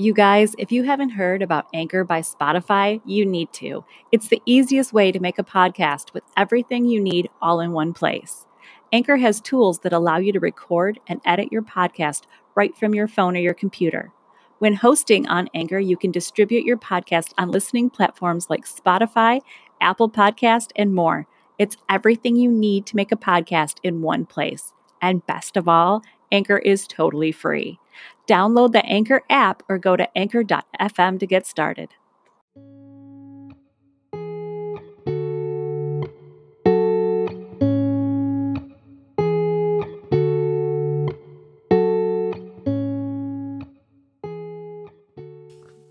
You guys, if you haven't heard about Anchor by Spotify, you need to. It's the easiest way to make a podcast with everything you need all in one place. Anchor has tools that allow you to record and edit your podcast right from your phone or your computer. When hosting on Anchor, you can distribute your podcast on listening platforms like Spotify, Apple Podcast, and more. It's everything you need to make a podcast in one place. And best of all, Anchor is totally free. Download the Anchor app or go to anchor.fm to get started.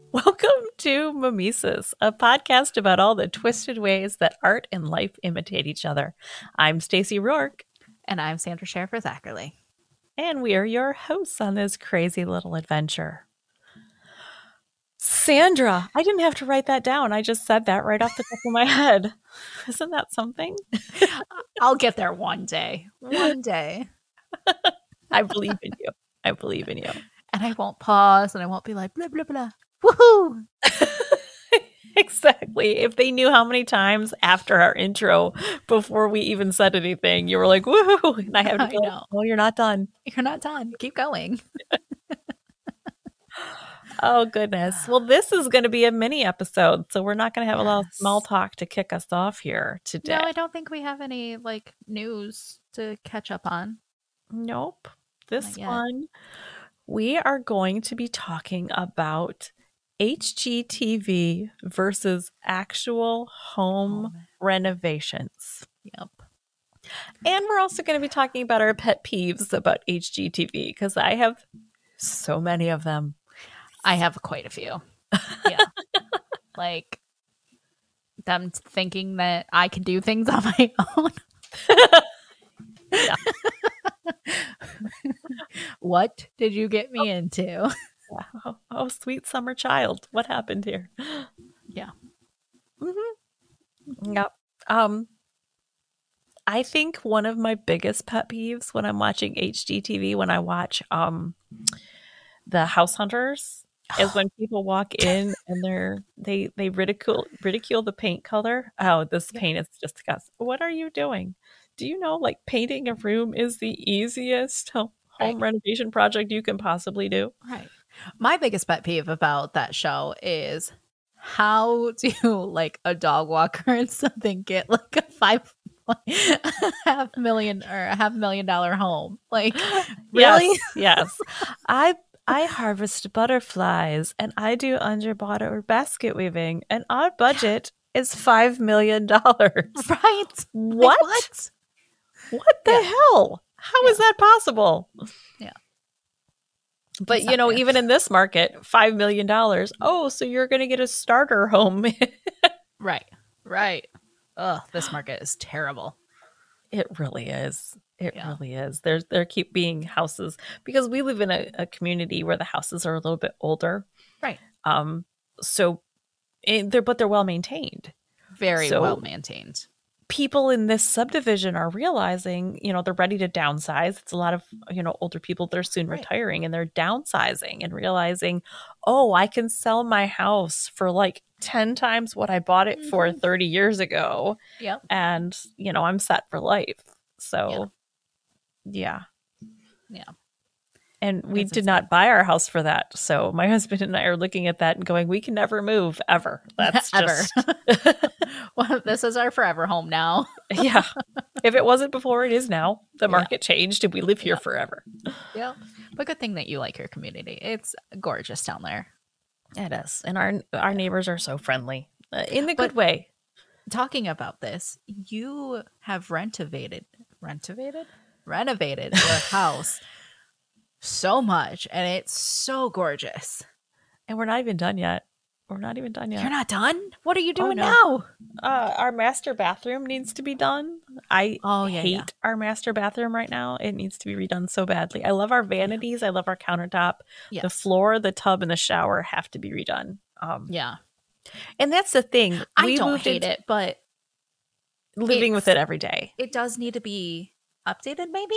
Welcome to Mimesis, a podcast about all the twisted ways that art and life imitate each other. I'm Stacey Rourke, And I'm Sandra Sheriff Zachary. And we are your hosts on this crazy little adventure. Sandra, I didn't have to write that down. I just said that right off the top of my head. Isn't that something? I'll get there one day. One day. I believe in you. I believe in you. And I won't pause and I won't be like, blah, blah, blah. Woohoo. Exactly. If they knew how many times after our intro, before we even said anything, you were like, woohoo. And I have to be know. oh, you're not done. You're not done. Keep going. Oh, goodness. Well, this is going to be a mini episode. So we're not going to have a lot of small talk to kick us off here today. No, I don't think we have any like news to catch up on. Nope. This one, we are going to be talking about HGTV versus actual home renovations. Yep. And we're also going to be talking about our pet peeves about HGTV because I have so many of them. I have quite a few. Yeah. like them thinking that I can do things on my own. What did you get me oh. into? Oh, oh, sweet summer child. What happened here? Yeah. Mm-hmm. Yep. Um, I think one of my biggest pet peeves when I'm watching HGTV, when I watch um the House Hunters, is when people walk in and they're they they ridicule ridicule the paint color. Oh, this paint is just disgusting. What are you doing? Do you know like painting a room is the easiest home Right. renovation project you can possibly do? Right. My biggest pet peeve about that show is how do like a dog walker and something get like a five half million or a half million dollar home? Like really? Yes, yes. I I harvest butterflies and I do underwater basket weaving and our budget is five million dollars. Right? Like, What? what? What the Yeah. hell? How is that possible? Yeah. But you know, even in this market, five million dollars. Oh, so you're gonna get a starter home. Right. Right. Ugh, this market is terrible. It really is. It Yeah. really is. There's there keep being houses because we live in a, a community where the houses are a little bit older. Right. Um. So, and they're but they're well maintained. Very So- well maintained. People in this subdivision are realizing, you know, they're ready to downsize. It's a lot of you know older people that are soon Right. retiring, and they're downsizing and realizing, oh, I can sell my house for like ten times what I bought it for Mhm. thirty years ago Yep. and you know i'm set for life so yeah Yeah. And we That's did not buy our house for that so my husband and i are looking at that and going we can never move ever that's Ever. just well, this is our forever home now. yeah if it wasn't before it is now the Yeah. market changed and we live here Yeah. forever Yeah. But good thing that you like your community. It's gorgeous down there. it is and our our neighbors are so friendly uh, in the good But- way talking about this, you have renovated, renovated, renovated your house so much, and it's so gorgeous. and we're not even done yet we're not even done yet You're not done. What are you doing no. now? uh, our master bathroom needs to be done. I Oh, yeah, hate yeah. our master bathroom right now. It needs to be redone so badly. I love our vanities. I love our countertop. The floor, the tub, and the shower have to be redone. Um, Yeah, and that's the thing. I We don't hate it, but Living with it every day. it does need to be updated. Maybe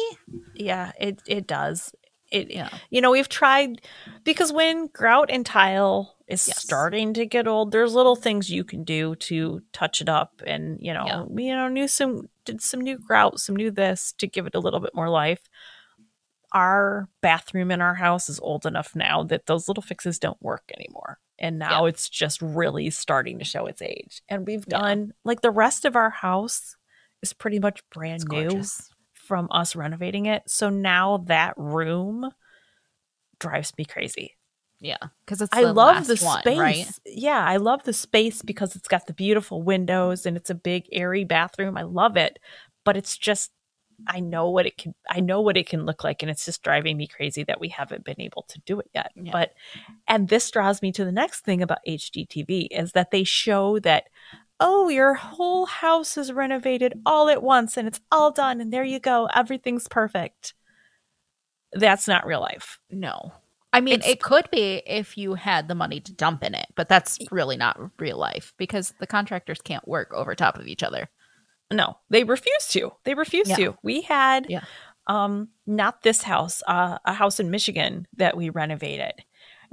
Yeah, it it does. It, Yeah. you know, we've tried because when grout and tile is Yes. starting to get old, there's little things you can do to touch it up, and you know, Yeah. we you know new some did some new grout, some new this to give it a little bit more life. Our bathroom in our house is old enough now that those little fixes don't work anymore, and now it's just really starting to show its age. And we've Yeah. done like the rest of our house is pretty much brand It's new gorgeous. From us renovating it. So now that room drives me crazy. Yeah, because it's I the love the one, space. right? Yeah, I love the space because it's got the beautiful windows and it's a big airy bathroom. I love it, but it's just I know what it can I know what it can look like and it's just driving me crazy that we haven't been able to do it yet. Yeah. But and this draws me to the next thing about HGTV is that they show that oh, your whole house is renovated all at once and it's all done and there you go, everything's perfect. That's not real life. No. I mean, It's- it could be if you had the money to dump in it, but that's really not real life because the contractors can't work over top of each other. No, they refuse to. They refuse Yeah. to. We had Yeah. um not this house, uh, a house in Michigan that we renovated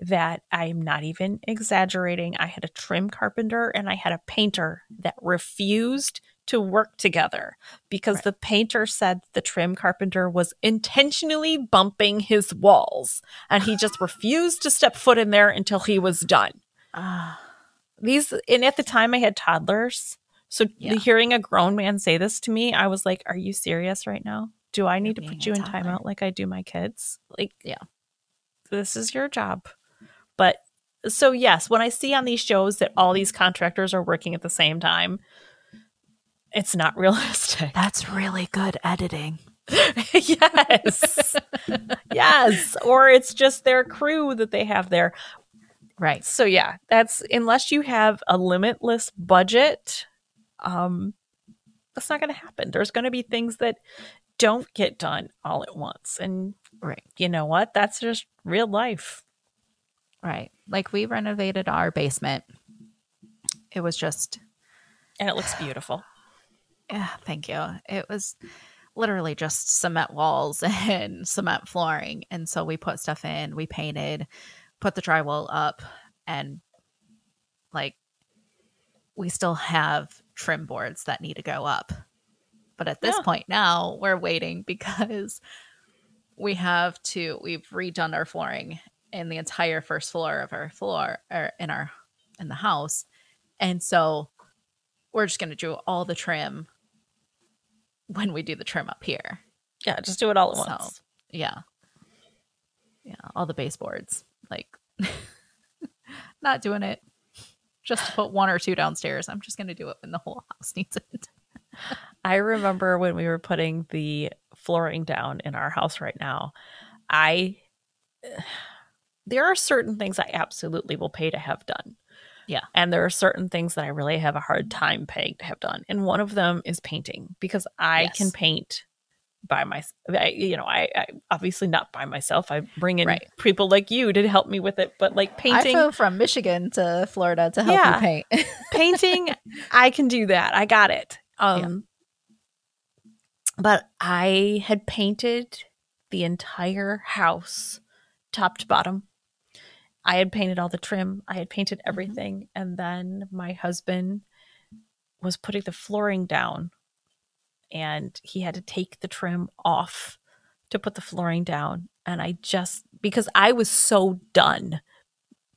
that I'm not even exaggerating. I had a trim carpenter and I had a painter that refused to work together because Right. the painter said the trim carpenter was intentionally bumping his walls and he just refused to step foot in there until he was done Ah, these and at the time I had toddlers. So Yeah. hearing a grown man say this to me, I was like, "Are you serious right now? Do I need to put you in timeout like I do my kids? Like, Yeah. this is your job." But so yes, when I see on these shows that all these contractors are working at the same time, it's not realistic. that's really good editing. yes. yes, or it's just their crew that they have there. Right. So yeah, that's unless you have a limitless budget, um that's not going to happen. There's going to be things that don't get done all at once. And Right. you know what? That's just real life. Right. Like we renovated our basement. It was just, And it looks beautiful. yeah, thank you. It was literally just cement walls and cement flooring. And so we put stuff in, we painted, put the drywall up, and like we still have trim boards that need to go up. But at this Yeah. point now, we're waiting because we have to, we've redone our flooring in the entire first floor of our floor or in our in the house. And so we're just going to do all the trim when we do the trim up here. Yeah, just do it all at So- once. Yeah. Yeah, all the baseboards. Like not doing it just to put one or two downstairs. I'm just going to do it when the whole house needs it. I remember when we were putting the flooring down in our house right now. I there are certain things I absolutely will pay to have done. Yeah. And there are certain things that I really have a hard time paying to have done. And one of them is painting because I Yes. can paint by my I, you know, I, I obviously not by myself. I bring in Right. people like you to help me with it, but like painting I flew from Michigan to Florida to help Yeah. you paint. painting i can do that i got it um but i had painted the entire house top to bottom i had painted all the trim i had painted mm-hmm. everything and then my husband was putting the flooring down and he had to take the trim off to put the flooring down and i just because i was so done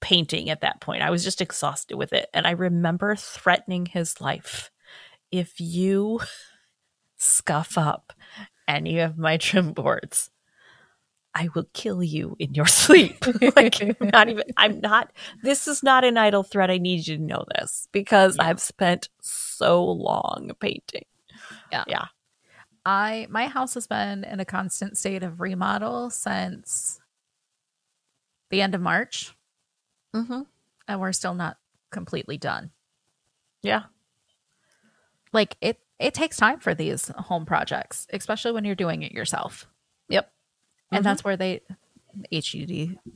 painting at that point. I was just exhausted with it. And I remember threatening his life if you scuff up any of my trim boards, I will kill you in your sleep. like, not even, I'm not, this is not an idle threat. I need you to know this because Yeah. I've spent so long painting. Yeah. Yeah. I my house has been in a constant state of remodel since the end of March, Mm-hmm. and we're still not completely done. Yeah. Like it it takes time for these home projects, especially when you're doing it yourself. Yep. And Mhm. that's where they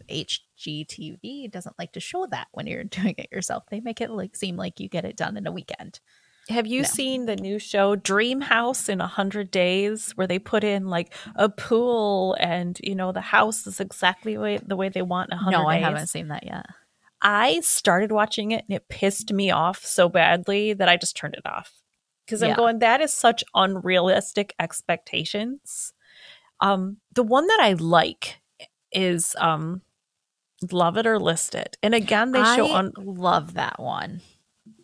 HGTV doesn't like to show that when you're doing it yourself. They make it like seem like you get it done in a weekend. Have you No. seen the new show Dream House in a Hundred Days, where they put in like a pool and you know the house is exactly the way, the way they want in hundred No, I days? haven't seen that yet. I started watching it and it pissed me off so badly that I just turned it off because I'm going that is such unrealistic expectations. Um, the one that I like is um, Love It or List It, and again they show I on love that one.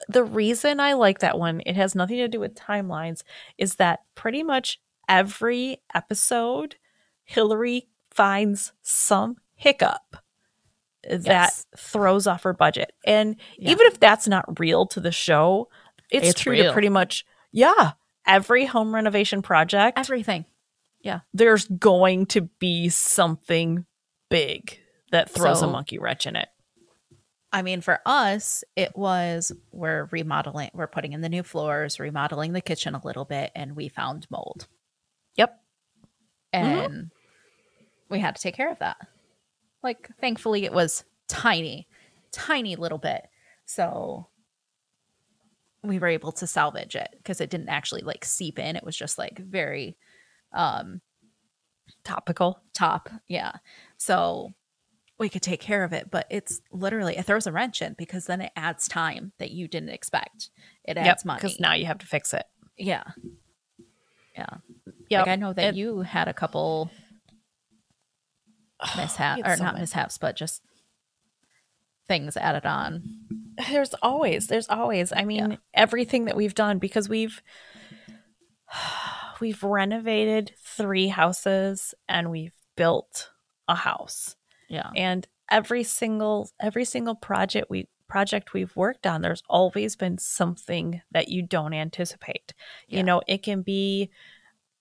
the reason I like that one, it has nothing to do with timelines, is that pretty much every episode, Hilary finds some hiccup that Yes. throws off her budget. And Yeah. even if that's not real to the show, it's, It's true to pretty much, yeah, every home renovation project, Everything. There's going to be something big that throws So- a monkey wrench in it. I mean, for us, it was we're remodeling, we're putting in the new floors, remodeling the kitchen a little bit, and we found mold. Yep. And mm-hmm. we had to take care of that. Like, thankfully, it was tiny, tiny little bit. So we were able to salvage it because it didn't actually like seep in. It was just like very um Topical. top. Yeah. So we could take care of it, but it's literally it throws a wrench in because then it adds time that you didn't expect. It adds Yep. money. Because now you have to fix it. yeah. Yeah. Yeah. Like I know that It- you had a couple mishaps or so not many. mishaps, but just things added on. there's always there's always i mean Yeah. everything that we've done because we've we've renovated three houses and we've built a house Yeah. and every single every single project we project we've worked on there's always been something that you don't anticipate Yeah. you know it can be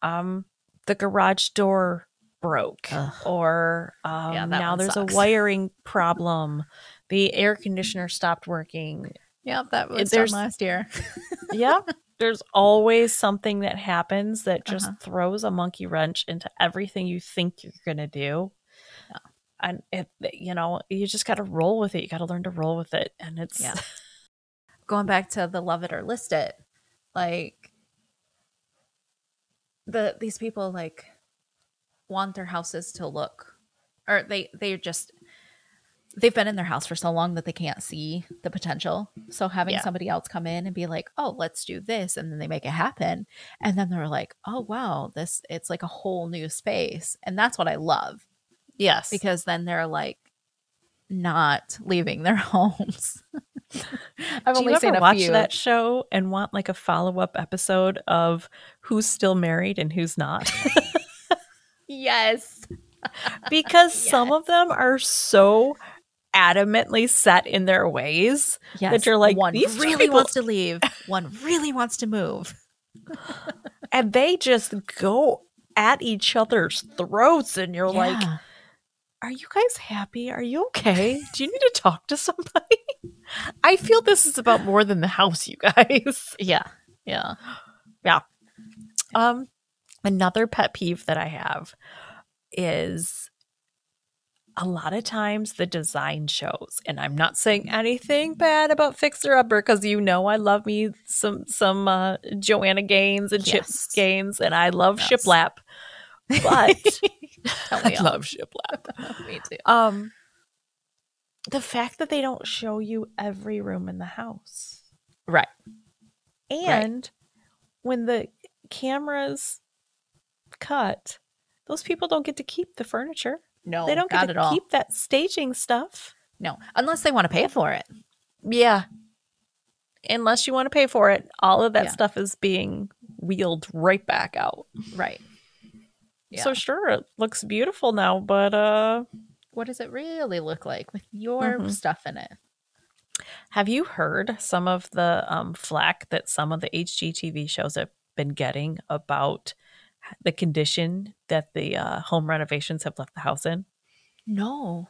um the garage door broke Ugh. or um, Yeah, now there's sucks. a wiring problem the air conditioner stopped working Yep, that was there's- done last year. yeah there's always something that happens that just Uh-huh. throws a monkey wrench into everything you think you're gonna do Yeah. and it you know you just gotta roll with it you gotta learn to roll with it and it's Yeah. Going back to the love it or list it, like the these people like want their houses to look or they they just they've been in their house for so long that they can't see the potential. So having Yeah. somebody else come in and be like, "Oh, let's do this," and then they make it happen, and then they're like, "Oh, wow, this it's like a whole new space," and that's what I love yes because then they're like not leaving their homes. I've do only you seen a watch few. that show and want like a follow-up episode of who's still married and who's not Yes. because some of them are so adamantly set in their ways Yes. you're like, one "These really people- wants to leave. One really wants to move. and they just go at each other's throats and you're like are you guys happy are you okay do you need to talk to somebody i feel this is about more than the house you guys Yeah. yeah. Yeah. um another pet peeve that i have is a lot of times the design shows and i'm not saying anything bad about fixer upper because you know i love me some some uh, joanna gaines and chip Yes. gaines and i love Yes. shiplap but i all? love shiplap Me too. um the fact that they don't show you every room in the house Right. and when the cameras cut those people don't get to keep the furniture No, they don't get at to all. keep that staging stuff No, unless they want to pay for it. yeah unless you want to pay for it all of that Yeah. stuff is being wheeled right back out Right. Yeah. so sure it looks beautiful now but uh what does it really look like with your Mhm. stuff in it? Have you heard some of the um, flack that some of the HGTV shows have been getting about the condition that the uh, home renovations have left the house in? No.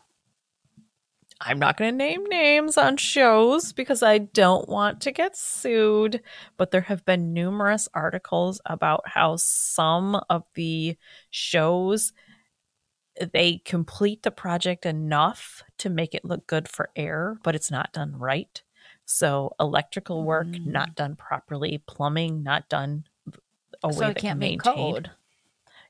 I'm not going to name names on shows because I don't want to get sued, but there have been numerous articles about how some of the shows they complete the project enough to make it look good for air, but it's not done right. So electrical work Mm. not done properly, plumbing not done a so way it that can't can maintain. code.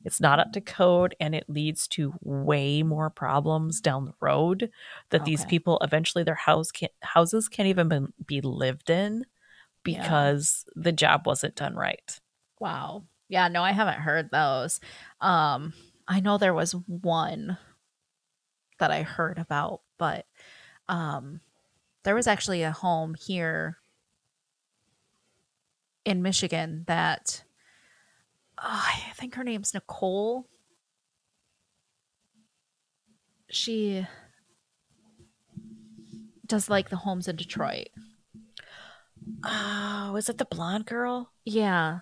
It's not up to code and it leads to way more problems down the road that these people eventually their house can houses can't even be, be lived in Yeah. because the job wasn't done right. Wow. Yeah, no, I haven't heard those. Um, I know there was one that I heard about, but um there was actually a home here in Michigan that I think her name's Nicole. She does like the homes in Detroit. Oh, is it the blonde girl? Yeah.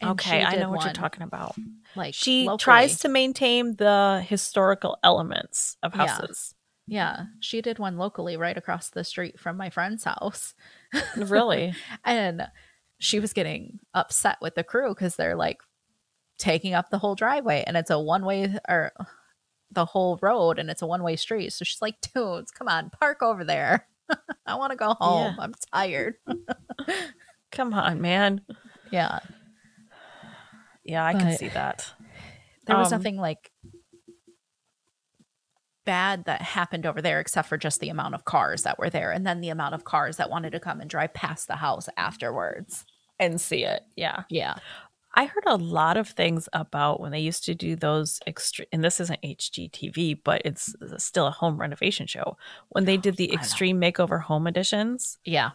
And okay, I know what you're talking about. Like She locally. tries to maintain the historical elements of Yeah. houses. Yeah, she did one locally right across the street from my friend's house. Really? and she was getting upset with the crew because they're like taking up the whole driveway and it's a one way or the whole road and it's a one way street. So she's like, dudes, come on, park over there. I want to go home. I'm tired. Come on, man. Yeah. Yeah, I can see that. There was Um, nothing like bad that happened over there except for just the amount of cars that were there and then the amount of cars that wanted to come and drive past the house afterwards. And see it. Yeah. Yeah. I heard a lot of things about when they used to do those extreme, and this isn't HGTV, but it's still a home renovation show. When they did the extreme makeover home editions, Yeah.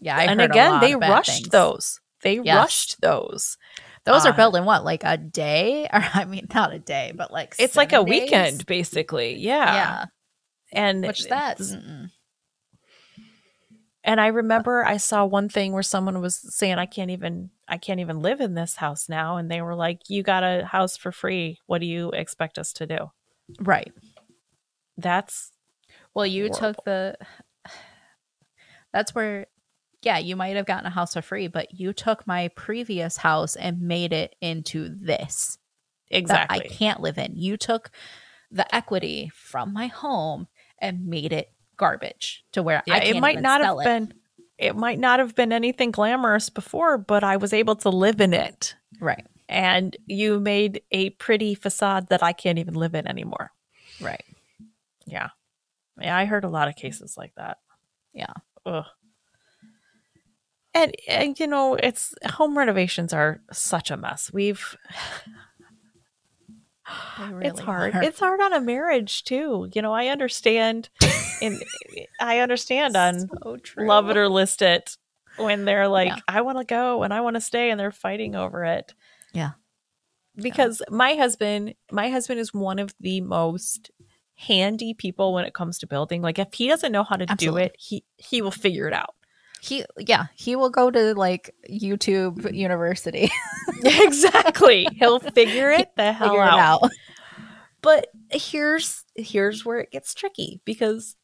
Yeah. I and again, they rushed things. those. They Yes. rushed those. Those uh, are built in what, like a day? Or I mean, not a day, but like It's like a days? weekend, basically. Yeah. Yeah. And Which that it's- mm-mm. And I remember I saw one thing where someone was saying, "I can't even, I can't even live in this house now," and they were like, "You got a house for free. What do you expect us to do?" right. That's Well, you took the. That's where, yeah, you might have gotten a house for free, but you took my previous house and made it into this exactly. I can't live in. You took the equity from my home and made it garbage to where yeah, it might not have it. been. It might not have been anything glamorous before, but I was able to live in it. right, And you made a pretty facade that I can't even live in anymore. right. Yeah. Yeah, I heard a lot of cases like that. Yeah. Ugh. And, and you know, it's home renovations are such a mess. We've They it's hard. are. It's hard on a marriage too. You know, I understand and I understand on so love it or list it when they're like, Yeah. I want to go and I want to stay and they're fighting over it. Yeah. Because my husband, my husband is one of the most handy people when it comes to building. Like if he doesn't know how to Absolutely. do it, he he will figure it out. He, yeah, he will go to like YouTube mm-hmm. University. exactly. He'll figure it the hell it out. out. But here's here's where it gets tricky because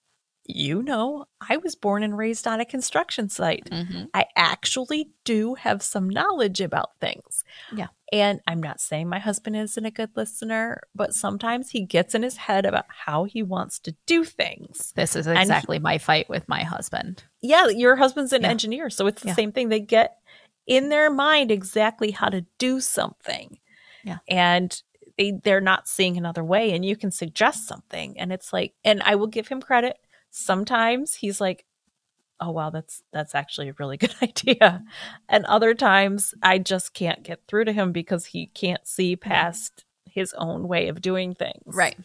you know, I was born and raised on a construction site. Mhm. I actually do have some knowledge about things. Yeah. And I'm not saying my husband isn't a good listener, but sometimes he gets in his head about how he wants to do things. This is he- exactly my fight with my husband. Yeah, your husband's an Yeah. engineer, so it's the Yeah. same thing. They get in their mind exactly how to do something. Yeah. And they they're not seeing another way and you can suggest something and it's like and I will give him credit. Sometimes he's like, "Oh wow, that's that's actually a really good idea." And other times I just can't get through to him because he can't see past his own way of doing things. Right.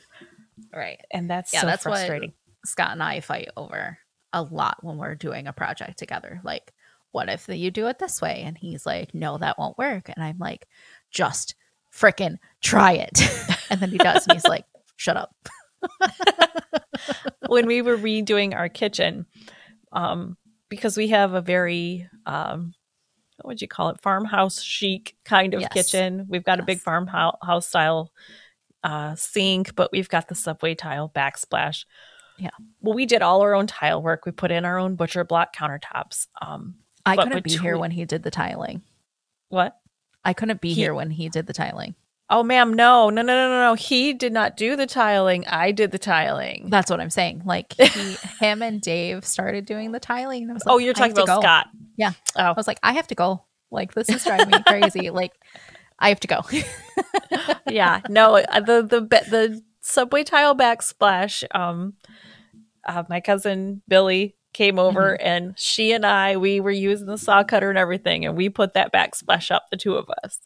Right. And that's Yeah, so that's what- frustrating. Scott and I fight over a lot when we're doing a project together. Like, what if you do it this way? And he's like, no, that won't work. And I'm like, just freaking try it. and then he does. And he's like, shut up. when we were redoing our kitchen, um, because we have a very um, what would you call it, farmhouse chic kind of Yes. kitchen. We've got a big farmhouse style uh, sink, but we've got the subway tile backsplash. Yeah. Well, we did all our own tile work. We put in our own butcher block countertops. Um, I couldn't be here when he did the tiling. what? I couldn't be He- here when he did the tiling. Oh, ma'am, no, no, no, no, no, no. He did not do the tiling. I did the tiling. That's what I'm saying. Like he, him and Dave started doing the tiling. And I was like, oh, you're talking about. Scott. Yeah. Oh, I was like, I have to go. Like this is driving me crazy. Like I have to go. yeah. No, uh, the the the subway tile backsplash. Um, uh, my cousin Billy came over and she and I we were using the saw cutter and everything, and we put that backsplash up. The two of us.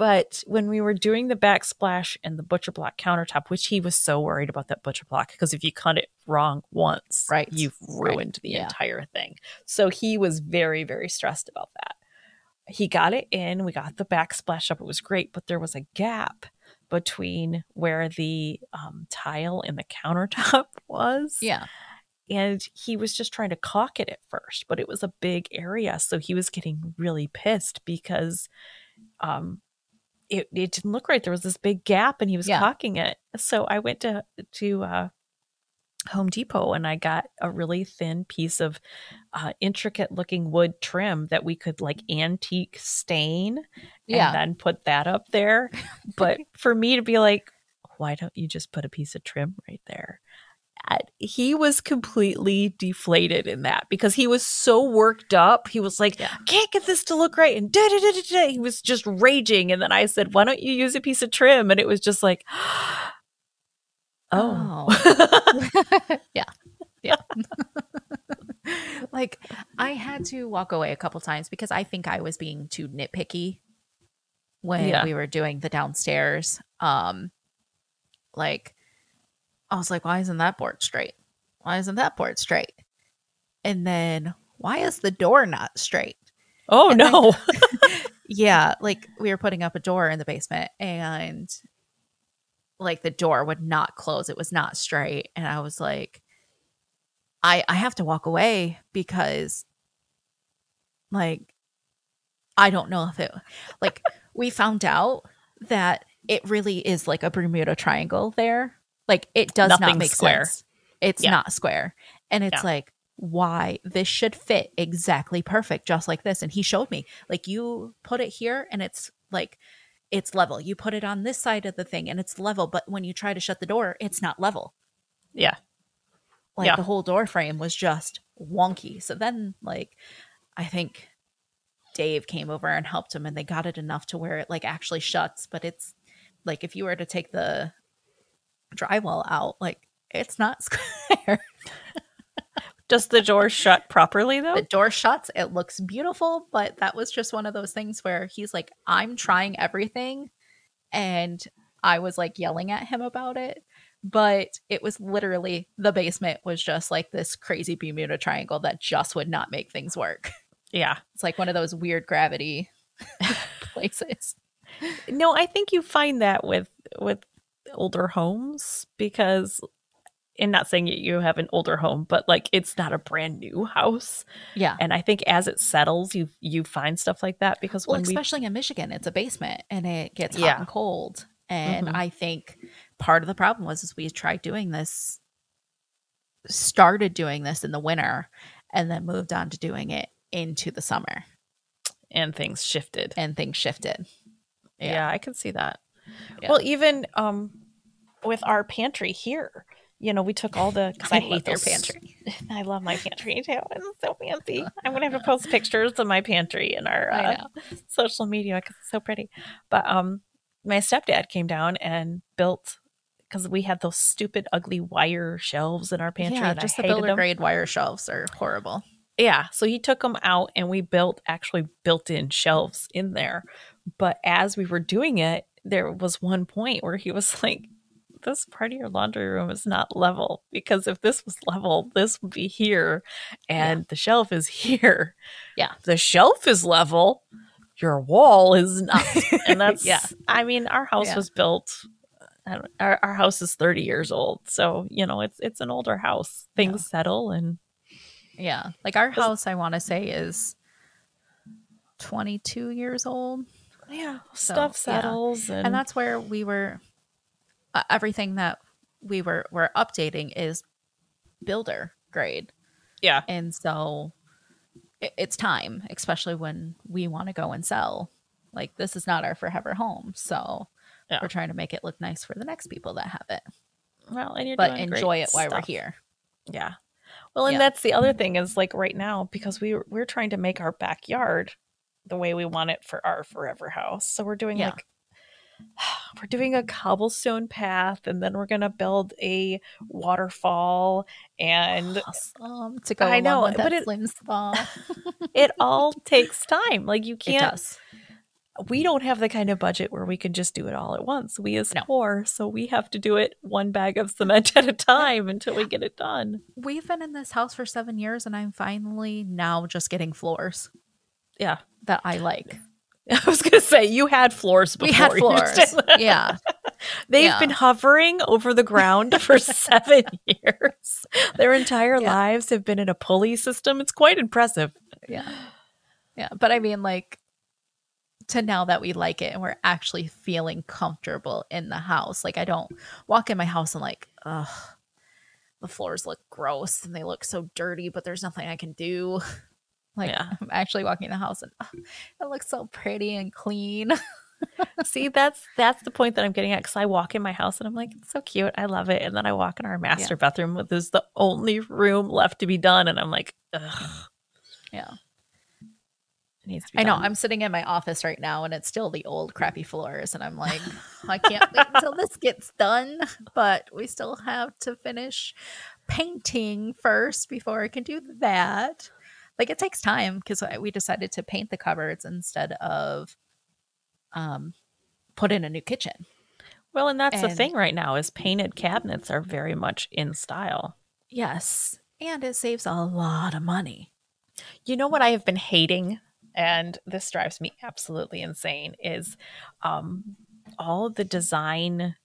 But when we were doing the backsplash and the butcher block countertop, which he was so worried about that butcher block because if you cut it wrong once, Right. you've Right. ruined the Yeah. entire thing. So he was very, very stressed about that. He got it in, we got the backsplash up, it was great, but there was a gap between where the um, tile and the countertop was yeah. and he was just trying to caulk it at first but it was a big area so he was getting really pissed because um it, it didn't look right. There was this big gap and he was Yeah. caulking it. So i went to to uh home depot and i got a really thin piece of uh, intricate looking wood trim that we could like antique stain Yeah. and then put that up there. But for me to be like why don't you just put a piece of trim right there he was completely deflated in that because he was so worked up he was like Yeah. can't get this to look right and da, da, da, da, da. he was just raging and then i said why don't you use a piece of trim and it was just like oh, yeah. Yeah. like I had to walk away a couple times because I think I was being too nitpicky when Yeah. we were doing the downstairs. Um like I was like, why isn't that board straight? Why isn't that board straight? And then why is the door not straight? oh And no yeah, like we were putting up a door in the basement and like the door would not close. It was not straight. And I was like, I I have to walk away because like I don't know if it like we found out that it really is like a Bermuda triangle there. Like it does not make square. sense. It's Yeah. not square. And it's Yeah. like why this should fit exactly perfect just like this and he showed me like you put it here and it's like it's level you put it on this side of the thing and it's level but when you try to shut the door it's not level yeah like Yeah. the whole door frame was just wonky so then like i think dave came over and helped him and they got it enough to where it like actually shuts but it's like if you were to take the drywall out like it's not square. Does the door shut properly though? The door shuts. It looks beautiful but that was just one of those things where he's like i'm trying everything and i was like yelling at him about it. But it was literally the basement was just like this crazy bermuda triangle that just would not make things work. Yeah. It's like one of those weird gravity places. No i think you find that with with older homes because and not saying you have an older home but like it's not a brand new house. Yeah. And i think as it settles you you find stuff like that because well when we especially in michigan it's a basement and it gets hot Yeah. and cold. And Mhm. i think part of the problem was is we tried doing this started doing this in the winter and then moved on to doing it into the summer. And things shifted. And things shifted. Yeah. i can see that Yeah. well even um with our pantry here you know we took all the because I, I hate your pantry. i love my pantry too it's so fancy i'm gonna have to post pictures of my pantry in our uh, social media because it's so pretty. But um, my stepdad came down and built because we had those stupid, ugly wire shelves in our pantry. yeah, and just the builder them. grade wire shelves are horrible Yeah, so he took them out and we built actually built-in shelves in there. But as we were doing it, there was one point where he was like. This part of your laundry room is not level because if this was level, this would be here and the shelf is here. Yeah. The shelf is level, your wall is not. And that's, Yeah. I mean, our house Yeah. was built, our, our house is 30 years old. So, you know, it's, it's an older house. Things settle and yeah like our house i want to say is 22 years old yeah, So, stuff yeah. settles. And, and that's where we were uh, everything that we were were updating is builder grade yeah. and so it, it's time especially when we want to go and sell like this is not our forever home so Yeah. We're trying to make it look nice for the next people that have it, Well, and you're but doing great enjoy it while we're here. Yeah. Well, and Yeah. that's the other thing is like right now because we we're trying to make our backyard the way we want it for our forever house. So we're doing Yeah. like we're doing a cobblestone path and then we're going to build a waterfall and Awesome to go I know, with but it- swim spa. it all takes time. Like you can't we don't have the kind of budget where we can just do it all at once. We as No. poor, so we have to do it one bag of cement at a time until we get it done. We've been in this house for seven years, and I'm finally now just getting floors Yeah. that I like. I was gonna say you had floors before. we had floors. yeah. They've Yeah. been hovering over the ground for seven years. Their entire Yeah. lives have been in a pulley system. It's quite impressive. Yeah. Yeah. But I mean, like, to now that we like it and we're actually feeling comfortable in the house. Like, I don't walk in my house and, like, ugh, the floors look gross and they look so dirty, but there's nothing I can do. Like, Yeah. I'm actually walking in the house and oh, ugh, it looks so pretty and clean. See, that's that's the point that I'm getting at. Because I walk in my house and I'm like, it's so cute. I love it. And then I walk in our master bathroom, which is the only room left to be done, and I'm like, ugh, Yeah. it needs to be. I know. I'm sitting in my office right now and it's still the old crappy floors. And I'm like, I can't wait until this gets done. But we still have to finish painting first before I can do that. Like it takes time because we decided to paint the cupboards instead of um put in a new kitchen. Well, and that's the thing right now is painted cabinets are very much in style. Yes. And it saves a lot of money. You know what I have been hating, and this drives me absolutely insane, is um, all the design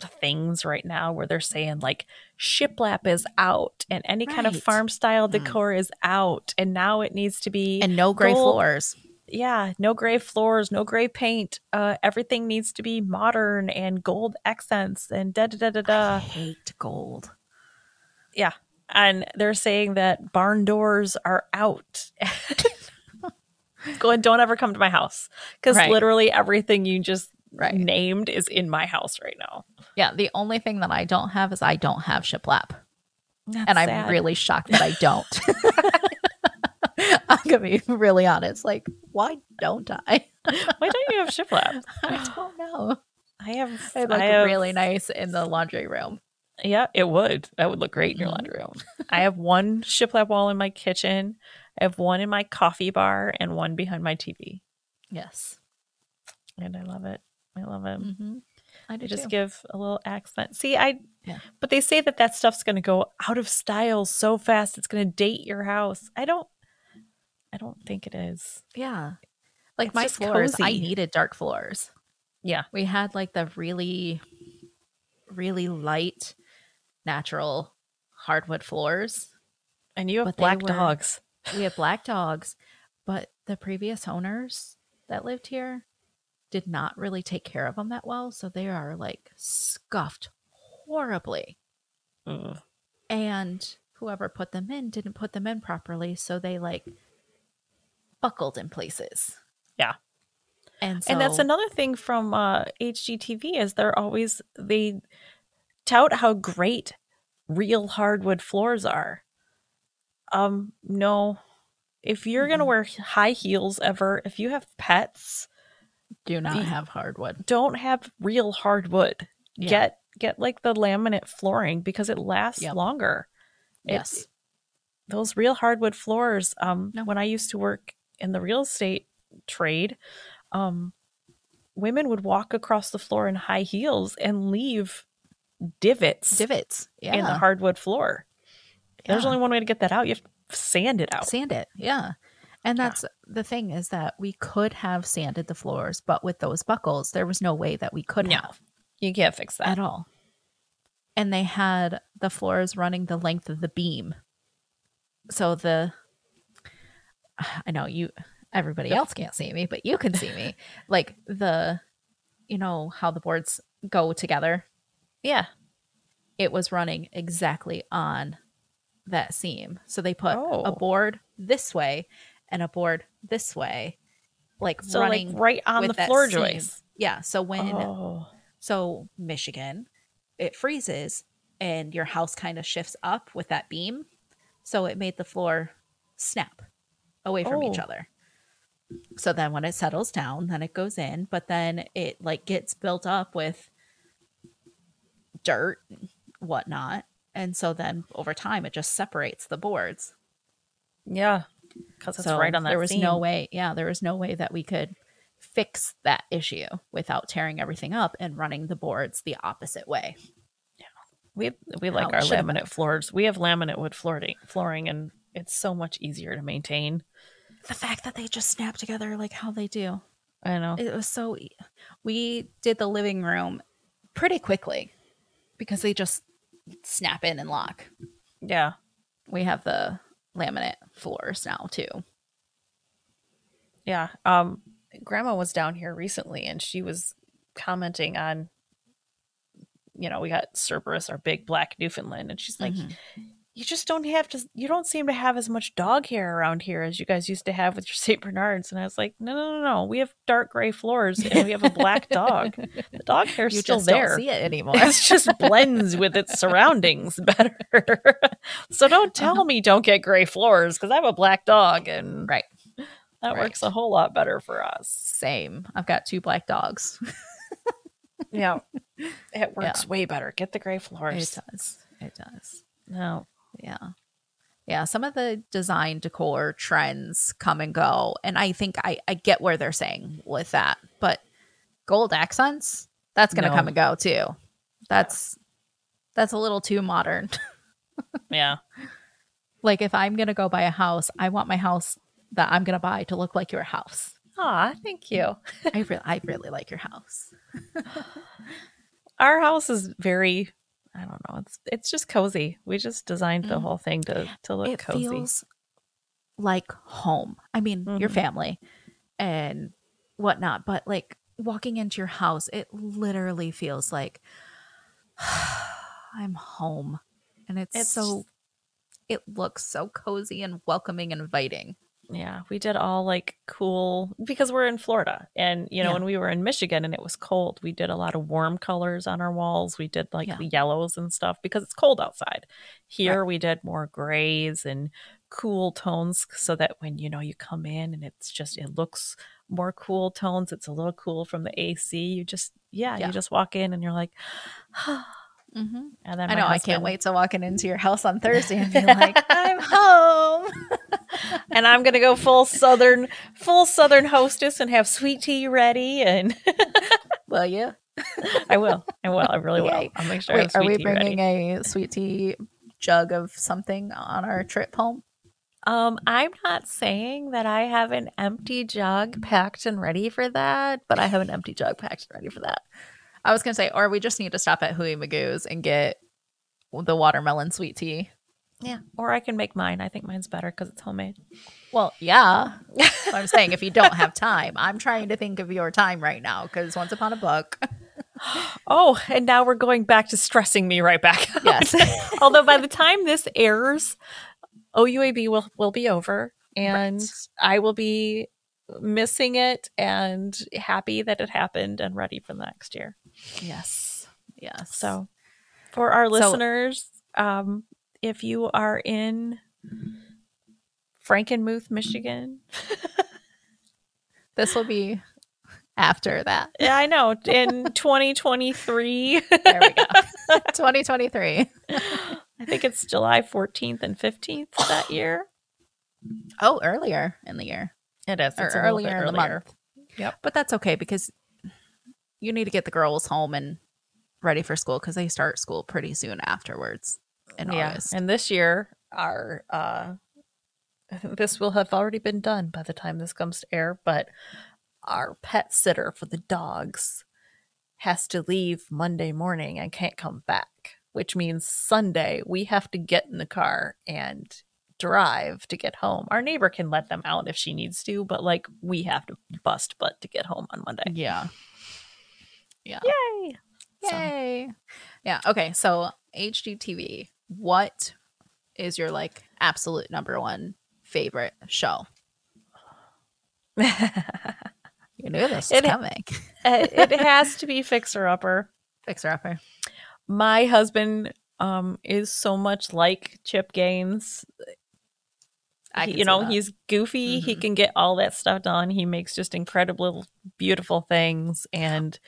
things right now where they're saying like shiplap is out and any kind of farm style Mm. decor is out and now it needs to be And no gray Gold- floors. yeah no gray floors no gray paint uh everything needs to be modern and gold accents and da da da da da I hate gold. Yeah and they're saying that barn doors are out. Go and don't ever come to my house because Right. literally everything you just Right. named is in my house right now. Yeah. The only thing that I don't have is I don't have shiplap. That's and I'm sad. really shocked that I don't. I'm gonna be really honest. Like, why don't I? Why don't you have shiplap? I don't know. I have. It look have really nice in the laundry room. Yeah, it would. That would look great in your Mhm. laundry room. I have one shiplap wall in my kitchen. I have one in my coffee bar and one behind my TV, Yes, and I love it. I love it. mm-hmm. I do just too. give a little accent. See, I, Yeah. but they say that that stuff's going to go out of style so fast. It's going to date your house. I don't, I don't think it is. yeah. Like It's my floors, I needed dark floors. Yeah. We had like the really, really light, natural hardwood floors. And you have black were- dogs. we have black dogs, but the previous owners that lived here did not really take care of them that well. So they are like scuffed horribly. Ugh. And whoever put them in didn't put them in properly. So they like buckled in places. Yeah. And so, and that's another thing from uh, HGTV is they're always they tout how great real hardwood floors are. Um, no, if you're gonna Mhm. wear high heels ever, if you have pets, do not the- have hardwood. don't have real hardwood. Yeah. Get get like the laminate flooring because it lasts Yep. longer. It- Yes. those real hardwood floors. Um, No. when I used to work in the real estate trade, um, women would walk across the floor in high heels and leave divots Divots. Yeah. in the hardwood floor. There's only one way to get that out. You have to sand it out. sand it yeah and Yeah. that's the thing is that we could have sanded the floors but with those buckles there was no way that we could No, have You can't fix that. at all and they had the floors running the length of the beam so the i know you everybody else can't see me but you can see me like the you know how the boards go together Yeah. it was running exactly on that seam. So they put a Oh. board this way and a board this way, like So running. like right on the floor seam. joist. yeah. So when Oh. So Michigan, it freezes and your house kind of shifts up with that beam. So it made the floor snap away from each Oh. other. So then when it settles down, then it goes in, but then it like gets built up with dirt, whatnot. And so then over time it just separates the boards. Yeah, because it's so right on that. there was no way, yeah, there was no way that we could fix that issue without tearing everything up and running the boards the opposite way. Yeah, we we like our laminate floors. We have laminate wood flooring, flooring, and it's so much easier to maintain. The fact that they just snap together like how they do. I know. It was so we did the living room pretty quickly because they just snap in and lock. yeah, We have the laminate floors now too. yeah. Um, Grandma was down here recently, and she was commenting on. You know, we got Cerberus, our big black Newfoundland, and she's like, Mhm. You just don't have to you don't seem to have as much dog hair around here as you guys used to have with your St. Bernards. And I was like, no, no, no, no. We have dark gray floors and we have a black dog. The dog hair's you still just there. don't see it anymore. It just blends with its surroundings better. so don't tell Uh-huh. me don't get gray floors because I have a black dog and right. that Right. works a whole lot better for us. Same. I've got two black dogs. Yeah. It works way better. Get the gray floors. It does. It does. No. Yeah. Some of the design decor trends come and go. And I think I, I get where they're saying with that. But gold accents, that's gonna No. come and go too. That's that's a little too modern. Yeah. like if I'm gonna go buy a house, I want my house that I'm gonna buy to look like your house. Aw, thank you. I really I really like your house. our house is very i don't know it's it's just cozy we just designed the Mhm. whole thing to to look it cozy feels like home. I mean, your Mhm. family and whatnot, but like walking into your house, it literally feels like I'm home. And it's, It's so, it looks so cozy and welcoming and inviting. Yeah we did all like cool because we're in florida and you know Yeah. when we were in michigan and it was cold we did a lot of warm colors on our walls we did like Yeah. the yellows and stuff because it's cold outside here we did more grays and cool tones so that when you know you come in and it's just it looks more cool tones it's a little cool from the ac you just yeah, Yeah. you just walk in and you're like Mm-hmm. and then I know. I can't wait to walk in into your house on Thursday and be like, I'm home. And I'm gonna go full southern, full southern hostess and have sweet tea ready, and well, yeah, I will, I will, I really will. I'll make sure Wait, are we bringing ready. a sweet tea jug of something on our trip home? Um, I'm not saying that I have an empty jug packed and ready for that, but I have an empty jug packed and ready for that. I was gonna say, or we just need to stop at Huey Magoo's and get the watermelon sweet tea. Yeah, or I can make mine. I think mine's better because it's homemade. Well, yeah. I'm saying if you don't have time, I'm trying to think of your time right now because once upon a book. Oh, and now we're going back to stressing me right back. out. Yes. Although by the time this airs, OUAB will will be over, and Right. I will be missing it and happy that it happened and ready for the next year. yes. Yes. So, for our So- listeners, um, if you are in Frankenmuth, Michigan, this will be after that. yeah, I know in 2023, There we go. 2023. I think it's July 14th and 15th that year. Oh, earlier in the year. It is Or it's a little earlier in the month. Yep. But that's okay because you need to get the girls home and ready for school because they start school pretty soon afterwards in August. And this year, our uh, this will have already been done by the time this comes to air, but our pet sitter for the dogs has to leave Monday morning and can't come back, which means Sunday we have to get in the car and drive to get home. Our neighbor can let them out if she needs to, but like we have to bust butt to get home on Monday. Yeah. Yeah. Yay! So- Yay. Yeah. Okay. So HGTV, what is your like absolute number one favorite show? You knew this It- coming. it it has to be Fixer Upper. Fixer upper. My husband um is so much like Chip Gaines. I He- you know, that. he's goofy. He Mhm. can get all that stuff done. He makes just incredible, beautiful things, and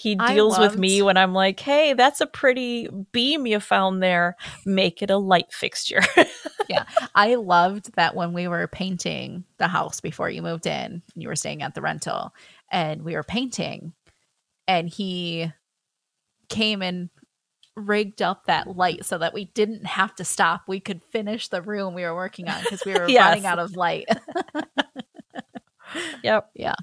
he deals with me when I'm like, "Hey, that's a pretty beam you found there. Make it a light fixture." Yeah. I loved that when we were painting the house before you moved in, you were staying at the rental, and we were painting, and he came and rigged up that light so that we didn't have to stop. We could finish the room we were working on because we were Yes. running out of light. yep, Yeah.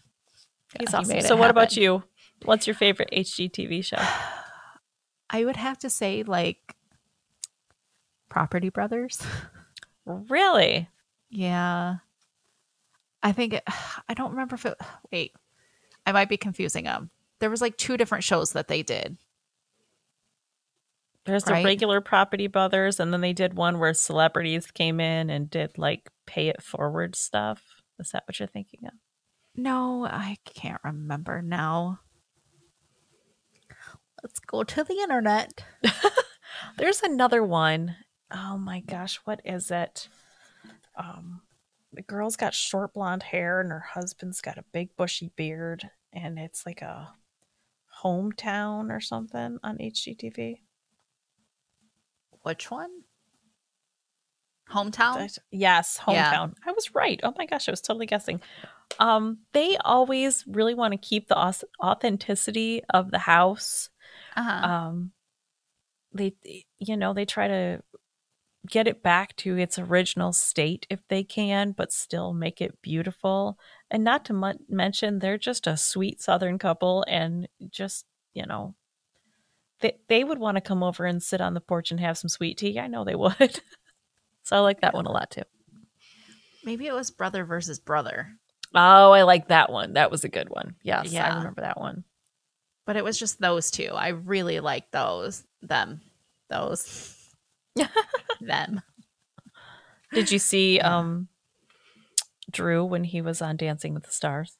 he's he awesome. So, what about you? What's your favorite HGTV show? I would have to say like Property Brothers. Really? Yeah. I think it, I don't remember if it wait. I might be confusing them. There was like two different shows that they did. There's the Right. regular Property Brothers, and then they did one where celebrities came in and did like pay it forward stuff. Is that what you're thinking of? No, I can't remember now. Let's go to the internet. There's another one. Oh my gosh, what is it? Um, the girl's got short blonde hair, and her husband's got a big bushy beard, and it's like a hometown or something on HGTV. Which one? Hometown? I- Yes, Yeah. hometown. I was right. Oh my gosh, I was totally guessing. Um, they always really want to keep the authenticity of the house. Uh-huh. Um, they, you know, they try to get it back to its original state if they can, but still make it beautiful. And not to mu- mention, they're just a sweet Southern couple, and just you know, they they would want to come over and sit on the porch and have some sweet tea. I know they would. so I like that one a lot too. Maybe it was brother versus brother, Oh, I like that one. That was a good one. Yes, Yeah. I remember that one. But it was just those two. I really like those. Them. Those. them. Did you see um Drew when he was on Dancing with the Stars?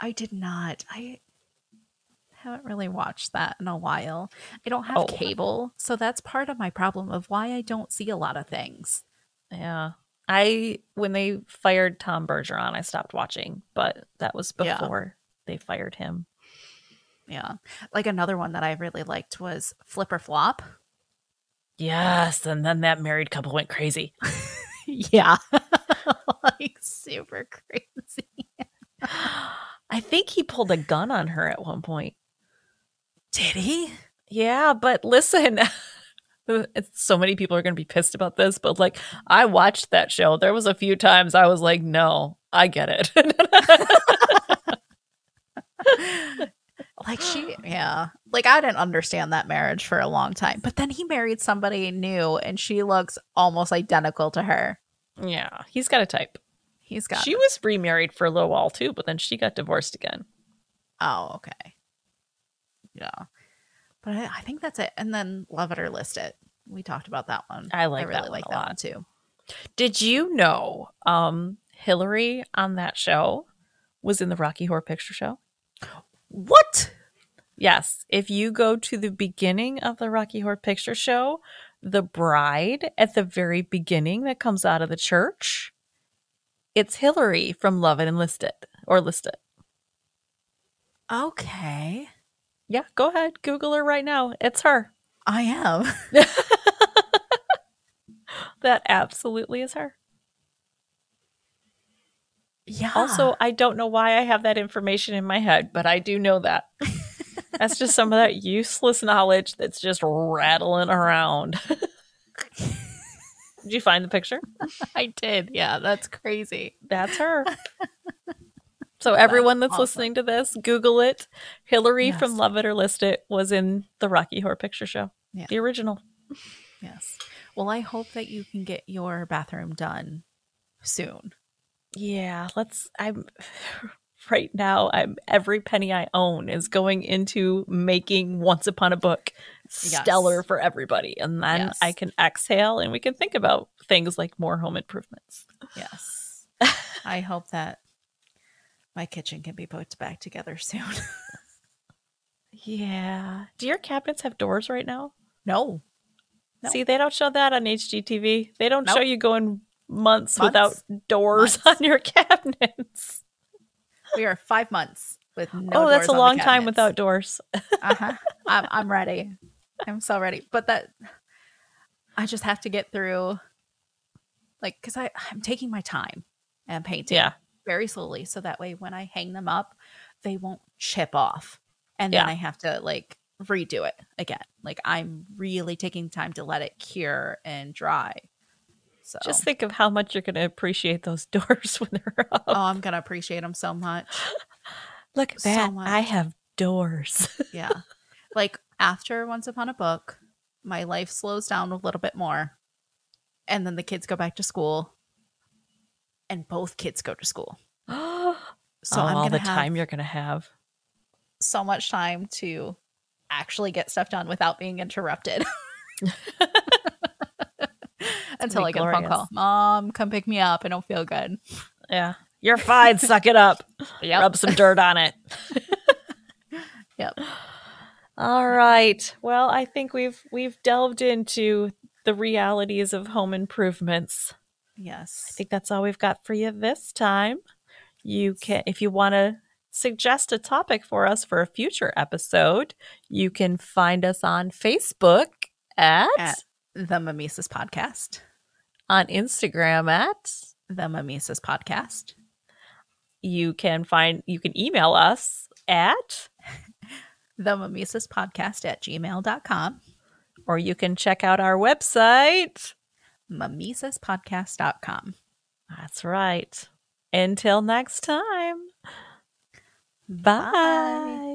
I did not. I haven't really watched that in a while. I don't have Oh. cable, so that's part of my problem of why I don't see a lot of things. Yeah. I when they fired Tom Bergeron, I stopped watching, but that was Yeah. before they fired him. Yeah. Like another one that I really liked was Flip or Flop. Yes, and then that married couple went crazy. yeah. like super crazy. I think he pulled a gun on her at one point. Did he? Yeah, but listen, it's, so many people are going to be pissed about this, but like I watched that show. There was a few times I was like, "No, I get it." Like she, yeah. Like I didn't understand that marriage for a long time. But then he married somebody new and she looks almost identical to her. yeah, he's got a type. He's got She was remarried for a little while too, but then she got divorced again. Oh, okay. Yeah. But I, I think that's it. And then Love It or List It. We talked about that one. I like I that really one like a that lot. one too. Did you know um Hilary on that show was in the Rocky Horror Picture Show? What? Yes. If you go to the beginning of the Rocky Horror Picture Show, the bride at the very beginning that comes out of the church, it's Hilary from Love It and List It or List It. Okay. Yeah, go ahead. Google her right now. It's her. I am. that absolutely is her. Yeah. Also, I don't know why I have that information in my head, but I do know that. That's just some of that useless knowledge that's just rattling around. Did you find the picture? I did. Yeah, that's crazy. That's her. So everyone that's awesome. listening to this, Google it. Hilary from Love It or List It was in the Rocky Horror Picture Show. Yeah. The original. Yes. Well, I hope that you can get your bathroom done soon. Yeah, let's I'm right now I'm every penny I own is going into making Once Upon a Book stellar Yes. for everybody. And then Yes. I can exhale and we can think about things like more home improvements. Yes. I hope that my kitchen can be put back together soon. Yeah. Do your cabinets have doors right now? No. No. See, they don't show that on HGTV. They don't show you going months, Months. without doors Months. on your cabinets. We are five months with no oh, that's a on long time without doors. uh-huh. I'm, I'm ready. I'm so ready. But that, I just have to get through, like, because I I'm taking my time and painting Yeah. very slowly, so that way when I hang them up, they won't chip off, and then Yeah. I have to like redo it again. Like I'm really taking time to let it cure and dry. So Just think of how much you're going to appreciate those doors when they're up. oh, I'm gonna appreciate them so much. Look at so that. I have doors. Yeah. like after Once Upon a Book, my life slows down a little bit more. And then the kids go back to school. And both kids go to school. so So I'm Oh, all the time you're going to have. so much time to actually get stuff done without being interrupted. Until I get a phone call. Mom, come pick me up. I don't feel good. Yeah. You're fine. Suck it up. Yep. Rub some dirt on it. Yep. All right. Well, I think we've we've delved into the realities of home improvements. Yes. I think that's all we've got for you this time. You can if you want to suggest a topic for us for a future episode, you can find us on Facebook at, At the Mimesis Podcast. On Instagram at The Mimesis Podcast. you can find you can email us at The Mimesis Podcast at gmail.com. or you can check out our website. Mimesispodcast.com. That's right. Until next time. Bye.